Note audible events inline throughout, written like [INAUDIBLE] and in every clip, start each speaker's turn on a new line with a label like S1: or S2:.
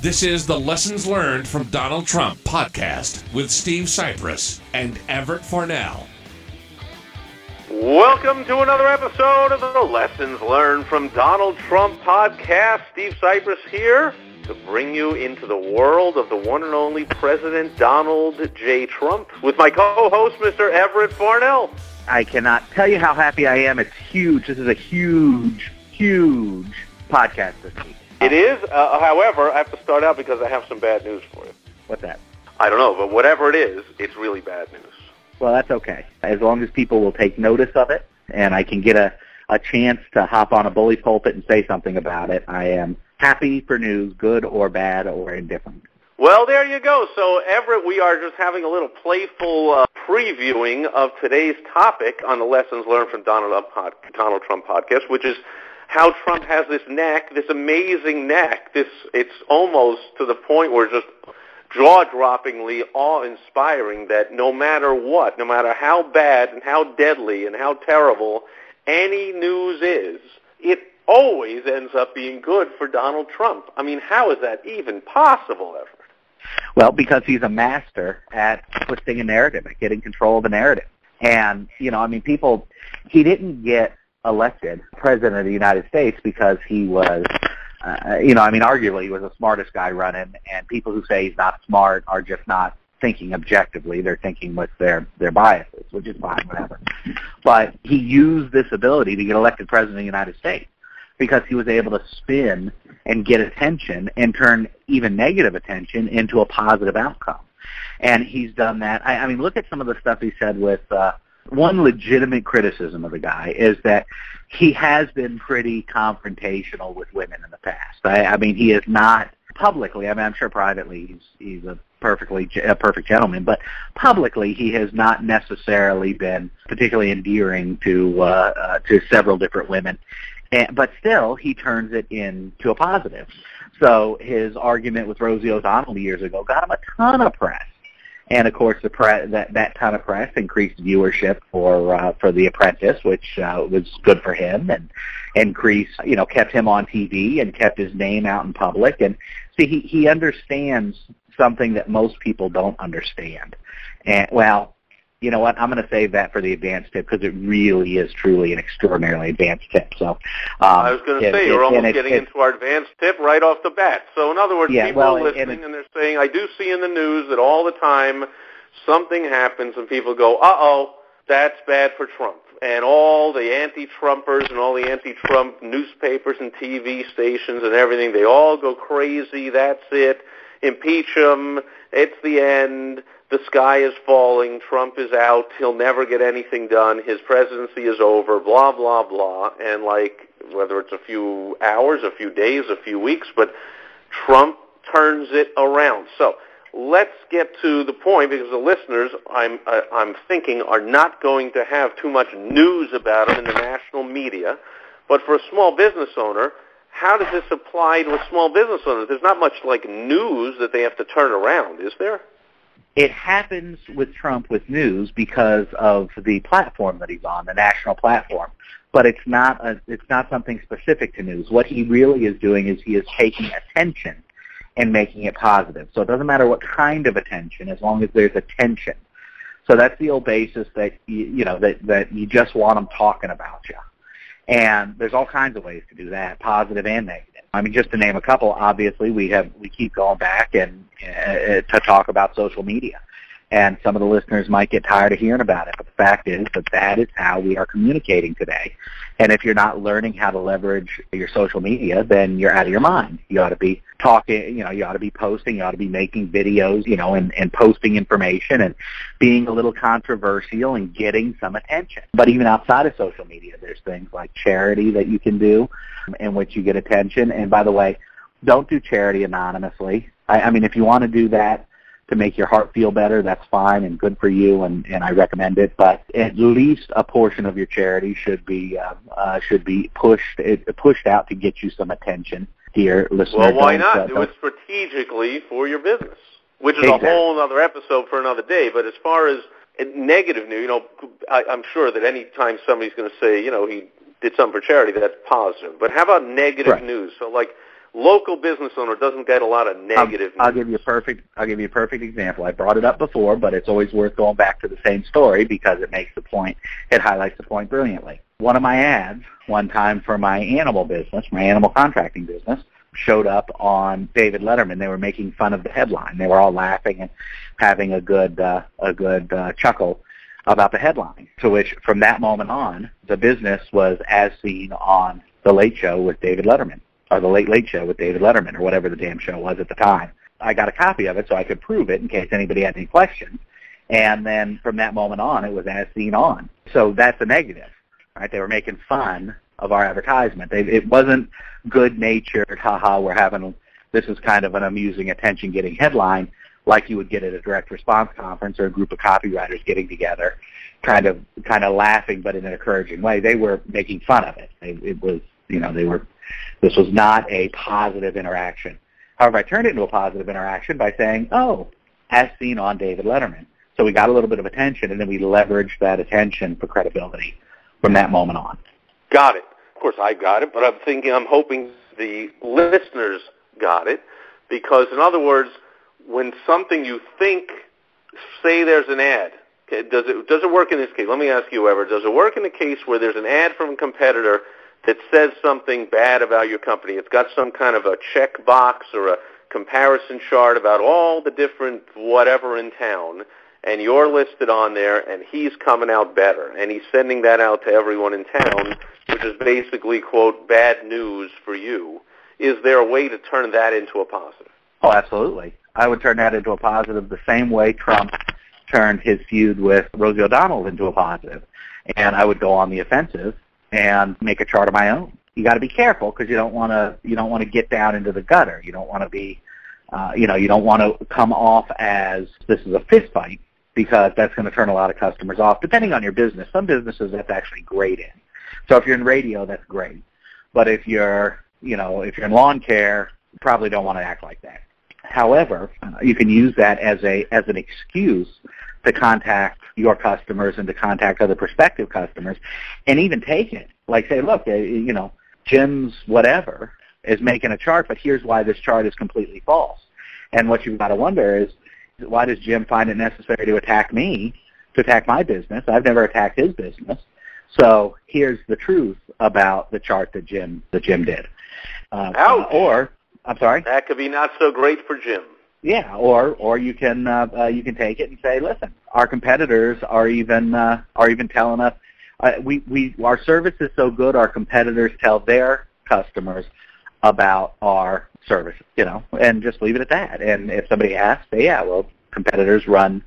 S1: This is the Lessons Learned from Donald Trump podcast with Steve Cypress and Everett Farnell.
S2: Welcome to another episode of the Lessons Learned from Donald Trump podcast. Steve Cypress here to bring you into the world of the one and only President Donald J. Trump with my co-host, Mr. Everett Farnell.
S3: I cannot tell you how happy I am. It's huge. This is a huge, huge podcast this week.
S2: It is, uh, however, I have to start out because I have some bad news for you.
S3: What's that?
S2: I don't know, but whatever it is, it's really bad news.
S3: Well, that's okay. As long as people will take notice of it and I can get a, a chance to hop on a bully pulpit and say something about it, I am happy for news, good or bad or indifferent.
S2: Well, there you go. So, Everett, we are just having a little playful uh, previewing of today's topic on the Lessons Learned from Donald, Trump pod- Donald Trump podcast, which is how Trump has this knack, this amazing knack. This it's almost to the point where just jaw-droppingly awe-inspiring that no matter what, no matter how bad and how deadly and how terrible any news is, it always ends up being good for Donald Trump. I mean, how is that even possible, Everett?
S3: Well, because he's a master at twisting a narrative, at getting control of a narrative. And, you know, I mean, people, he didn't get elected president of the United States because he was, uh, you know, I mean, arguably he was the smartest guy running, and people who say he's not smart are just not thinking objectively. They're thinking with their, their biases, which is fine, whatever. But he used this ability to get elected president of the United States because he was able to spin and get attention and turn even negative attention into a positive outcome. And he's done that. I, I mean, look at some of the stuff he said with uh, one legitimate criticism of the guy is that he has been pretty confrontational with women in the past. I, I mean, he is not publicly. I mean, I'm sure privately he's he's a perfectly a perfect gentleman, but publicly he has not necessarily been particularly endearing to uh, uh, to several different women. And, but still, he turns it into a positive. So his argument with Rosie O'Donnell years ago got him a ton of press. And of course, the pre- that that ton of press increased viewership for uh, for The Apprentice, which uh, was good for him, and increased you know kept him on TV and kept his name out in public. And see, he he understands something that most people don't understand. And well, you know what? I'm going to save that for the advanced tip because it really is truly an extraordinarily advanced tip. So um,
S2: I was going to say
S3: it-
S2: you're almost getting
S3: it-
S2: into our advanced tip right off the bat. So in other words,
S3: Yeah,
S2: people
S3: well,
S2: are listening
S3: it-
S2: and they're saying, I do see in the news that all the time something happens and people go, uh-oh, that's bad for Trump. And all the anti-Trumpers and all the anti-Trump newspapers and TV stations and everything, they all go crazy. That's it. Impeach him. It's the end. The sky is falling. Trump is out. He'll never get anything done. His presidency is over. Blah, blah, blah. And like, whether it's a few hours, a few days, a few weeks, but Trump turns it around. So let's get to the point because the listeners, I'm, uh, I'm thinking, are not going to have too much news about him in the national media. But for a small business owner, how does this apply to a small business owner? There's not much like news that they have to turn around, is there?
S3: It happens with Trump with news because of the platform that he's on, the national platform. But it's not a, it's not something specific to news. What he really is doing is he is taking attention and making it positive. So it doesn't matter what kind of attention, as long as there's attention. So that's the old basis that you, you know that that you just want them talking about you. And there's all kinds of ways to do that, positive and negative. I mean, just to name a couple, obviously we have we keep going back and uh, to talk about social media, and some of the listeners might get tired of hearing about it. But the fact is that that is how we are communicating today. And if you're not learning how to leverage your social media, then you're out of your mind. You ought to be talking, you know, you ought to be posting, you ought to be making videos, you know, and, and posting information and being a little controversial and getting some attention. But even outside of social media, there's things like charity that you can do in which you get attention. And by the way, don't do charity anonymously. I, I mean, if you want to do that to make your heart feel better, that's fine and good for you, and, and I recommend it. But at least a portion of your charity should be uh, uh, should be pushed it, pushed out to get you some attention, dear listener.
S2: Well, why
S3: Don't, uh,
S2: do it strategically for your business? Which is
S3: Exactly.
S2: a whole other episode for another day. But as far as negative news, you know, I, I'm sure that any time somebody's going to say, you know, he did something for charity, that's positive. But how about negative
S3: Right.
S2: news? So, like, local business owner doesn't get a lot of negative
S3: I'll, I'll give you a perfect. I'll give you a perfect example. I brought it up before, but it's always worth going back to the same story because it makes the point. It highlights the point brilliantly. One of my ads, one time for my animal business, my animal contracting business, showed up on David Letterman. They were making fun of the headline. They were all laughing and having a good uh, a good uh, chuckle about the headline. To which, from that moment on, the business was as seen on the Late Show with David Letterman or the Late Late Show with David Letterman or whatever the damn show was at the time. I got a copy of it so I could prove it in case anybody had any questions. And then from that moment on, it was as seen on. So that's a negative, right? They were making fun of our advertisement. They, it wasn't good-natured, haha, we're having, this is kind of an amusing attention-getting headline like you would get at a direct response conference or a group of copywriters getting together, kind of, kind of laughing but in an encouraging way. They were making fun of it. It, it was, you know, they were this was not a positive interaction. However, I turned it into a positive interaction by saying, oh, as seen on David Letterman. So we got a little bit of attention, and then we leveraged that attention for credibility from that moment on.
S2: Got it. Of course, I got it, but I'm thinking, I'm hoping the listeners got it, because in other words, when something you think, say there's an ad, okay, does it does it work in this case? Let me ask you, Ever, does it work in a case where there's an ad from a competitor that says something bad about your company? It's got some kind of a check box or a comparison chart about all the different whatever in town, and you're listed on there, and he's coming out better, and he's sending that out to everyone in town, which is basically, quote, bad news for you. Is there a way to turn that into a positive?
S3: Oh, absolutely. I would turn that into a positive the same way Trump turned his feud with Rosie O'Donnell into a positive. And I would go on the offensive and make a chart of my own. You got to be careful because you don't want to you don't want to get down into the gutter. You don't want to be uh, you know you don't want to come off as this is a fist fight because that's going to turn a lot of customers off. Depending on your business, some businesses that's actually great in. So if you're in radio, that's great. But if you're you know if you're in lawn care, you probably don't want to act like that. However, you can use that as a as an excuse to contact your customers and to contact other prospective customers, and even take it. Like say, look, uh, you know, Jim's whatever is making a chart, but here's why this chart is completely false. And what you've got to wonder is, why does Jim find it necessary to attack me, to attack my business? I've never attacked his business. So here's the truth about the chart that Jim that Jim did. Uh,
S2: Ouch.
S3: or I'm sorry.
S2: That could be not so great for Jim.
S3: Yeah, or or you can uh, uh, you can take it and say, listen, our competitors are even uh, are even telling us uh, we we our service is so good. Our competitors tell their customers about our service, you know, and just leave it at that. And if somebody asks, say, yeah, well, competitors run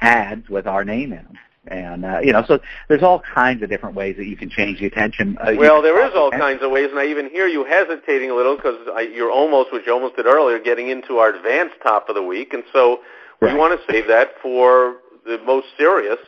S3: ads with our name in them. And uh, you know, so there's all kinds of different ways that you can change the attention. Uh,
S2: Well, there is all kinds of ways, and I even hear you hesitating a little because you're almost, which you almost did earlier, getting into our advanced top of the week, and so we
S3: Right.
S2: want to save that for the most serious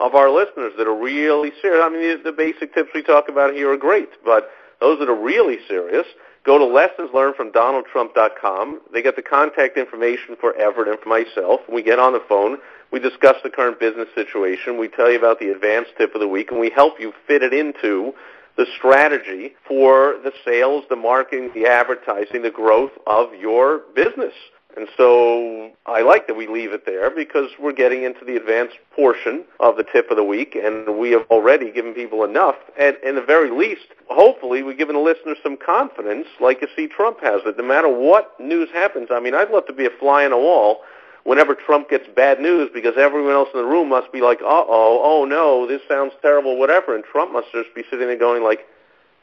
S2: of our listeners that are really serious. I mean, the, the basic tips we talk about here are great, but those that are really serious, go to lessonslearnedfromdonaldtrump.com. They get the contact information for Everett and for myself. We get on the phone. We discuss the current business situation. We tell you about the advanced tip of the week, and we help you fit it into the strategy for the sales, the marketing, the advertising, the growth of your business. And so I like that we leave it there because we're getting into the advanced portion of the tip of the week, and we have already given people enough. And in the very least, hopefully, we've given the listeners some confidence, like you see Trump has it. No matter what news happens, I mean, I'd love to be a fly on a wall whenever Trump gets bad news because everyone else in the room must be like, uh-oh, oh no, this sounds terrible, whatever. And Trump must just be sitting there going like,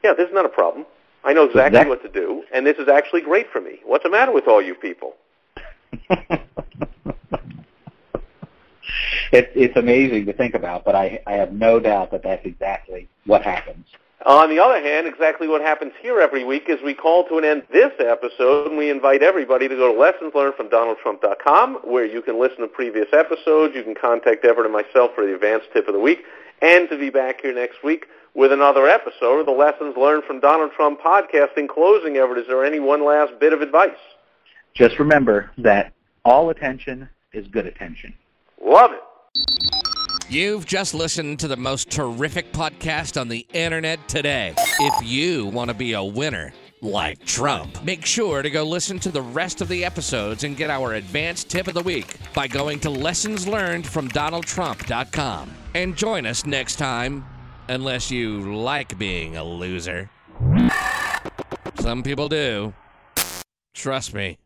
S2: yeah, this is not a problem. I know exactly
S3: Exact-
S2: what to do, and this is actually great for me. What's the matter with all you people? [LAUGHS]
S3: it, it's amazing to think about, but I, I have no doubt that that's exactly what happens.
S2: On the other hand, exactly what happens here every week is we call to an end this episode and we invite everybody to go to lessonslearnedfromdonaldtrump.com where you can listen to previous episodes. You can contact Everett and myself for the advanced tip of the week and to be back here next week with another episode of the Lessons Learned from Donald Trump podcast. In closing, Everett, is there any one last bit of advice?
S3: Just remember that all attention is good attention.
S2: Love it.
S1: You've just listened to the most terrific podcast on the internet today. If you want to be a winner, like Trump, make sure to go listen to the rest of the episodes and get our advanced tip of the week by going to lessonslearnedfromdonaldtrump.com. And join us next time, unless you like being a loser. Some people do. Trust me.